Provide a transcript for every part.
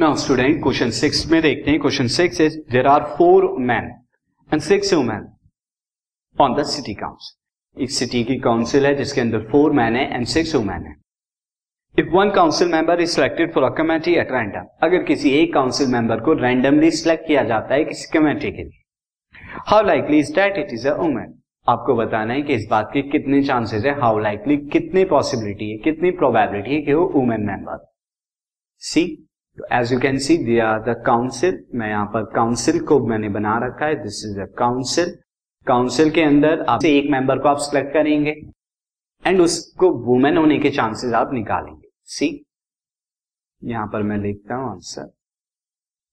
Now student question six में देखते हैं। Question six is there are four man and six women on the city council एक city की council है जिसके अंदर फोर मैन है एंड सिक्स वुमेन है। If one council member is selected for a committee at random अगर किसी एक काउंसिल मेंबर को रैंडमली सिलेक्ट किया जाता है किसी कमेटी के लिए how likely is that it is a women आपको बताना है कि इस बात के कितने चांसेस है हाउ लाइकली कितनी पॉसिबिलिटी है, कितनी प्रोबेबिलिटी है कि वो women member see as you can see दिया द काउंसिल मैं यहाँ पर काउंसिल को मैंने बना रखा है। This is a council council के अंदर आप एक मेंबर को आप सिलेक्ट करेंगे एंड उसको वुमेन होने के चांसेस आप निकालेंगे। सी यहाँ पर मैं लिखता हूँ answer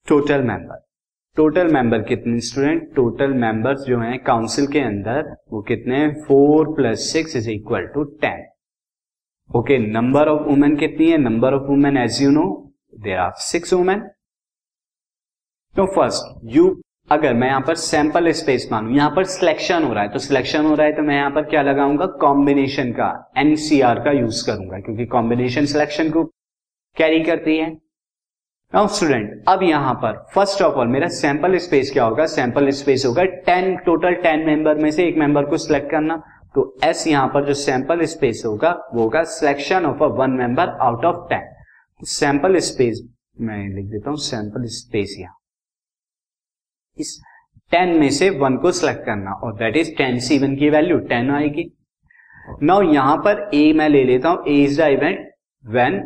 total member total member कितने स्टूडेंट टोटल मेंबर्स जो हैं काउंसिल के अंदर वो कितने हैं? Four plus six is equal to ten okay number of women कितनी है? Number of women as you know there are six women तो फ़र्स्ट यू अगर मैं यहाँ पर सैंपल स्पेस मानू, यहाँ पर सिलेक्शन हो रहा है तो सिलेक्शन हो रहा है तो मैं यहाँ पर क्या लगाऊँगा? कॉम्बिनेशन का एनसीआर का यूज़ करूँगा, क्योंकि कॉम्बिनेशन सिलेक्शन को कैरी करती है। नाउ स्टूडेंट अब यहाँ पर फ़र्स्ट ऑफ़ ऑल मेरा सैंपल स्पेस क्या होगा? सैंपल स्पेस होगा टेन टोटल टेन मेंबर में से एक मेंबर को सिलेक्ट करना। तो एस यहाँ पर जो सैंपल स्पेस होगा, वो होगा selection of a one member out of ten sample space मैं लिख देता हूँ सैंपल स्पेस यहाँ। इस टेन में से वन को सिलेक्ट करना, और that is ten C one की वैल्यू टेन आएगी। नाउ यहाँ पर ए मैं ले लेता हूँ A is the event when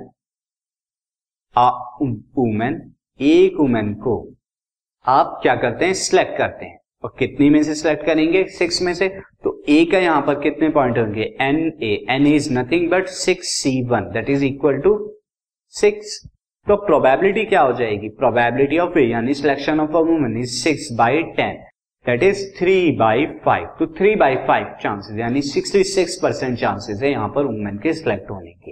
women एक वुमेन को आप क्या करते हैं सिलेक्ट करते हैं। और कितनी में से सिलेक्ट करेंगे सिक्स में से? तो ए का यहाँ पर कितने पॉइंट होंगे? N A n is nothing but six C one that is equal to six तो प्रोबेबिलिटी क्या हो जाएगी? प्रोबेबिलिटी ऑफ़ यानी selection of a woman is six by ten that is three by five तो three by five chances यानी sixty six percent chances है यहाँ पर वुमेन के सिलेक्ट होने के।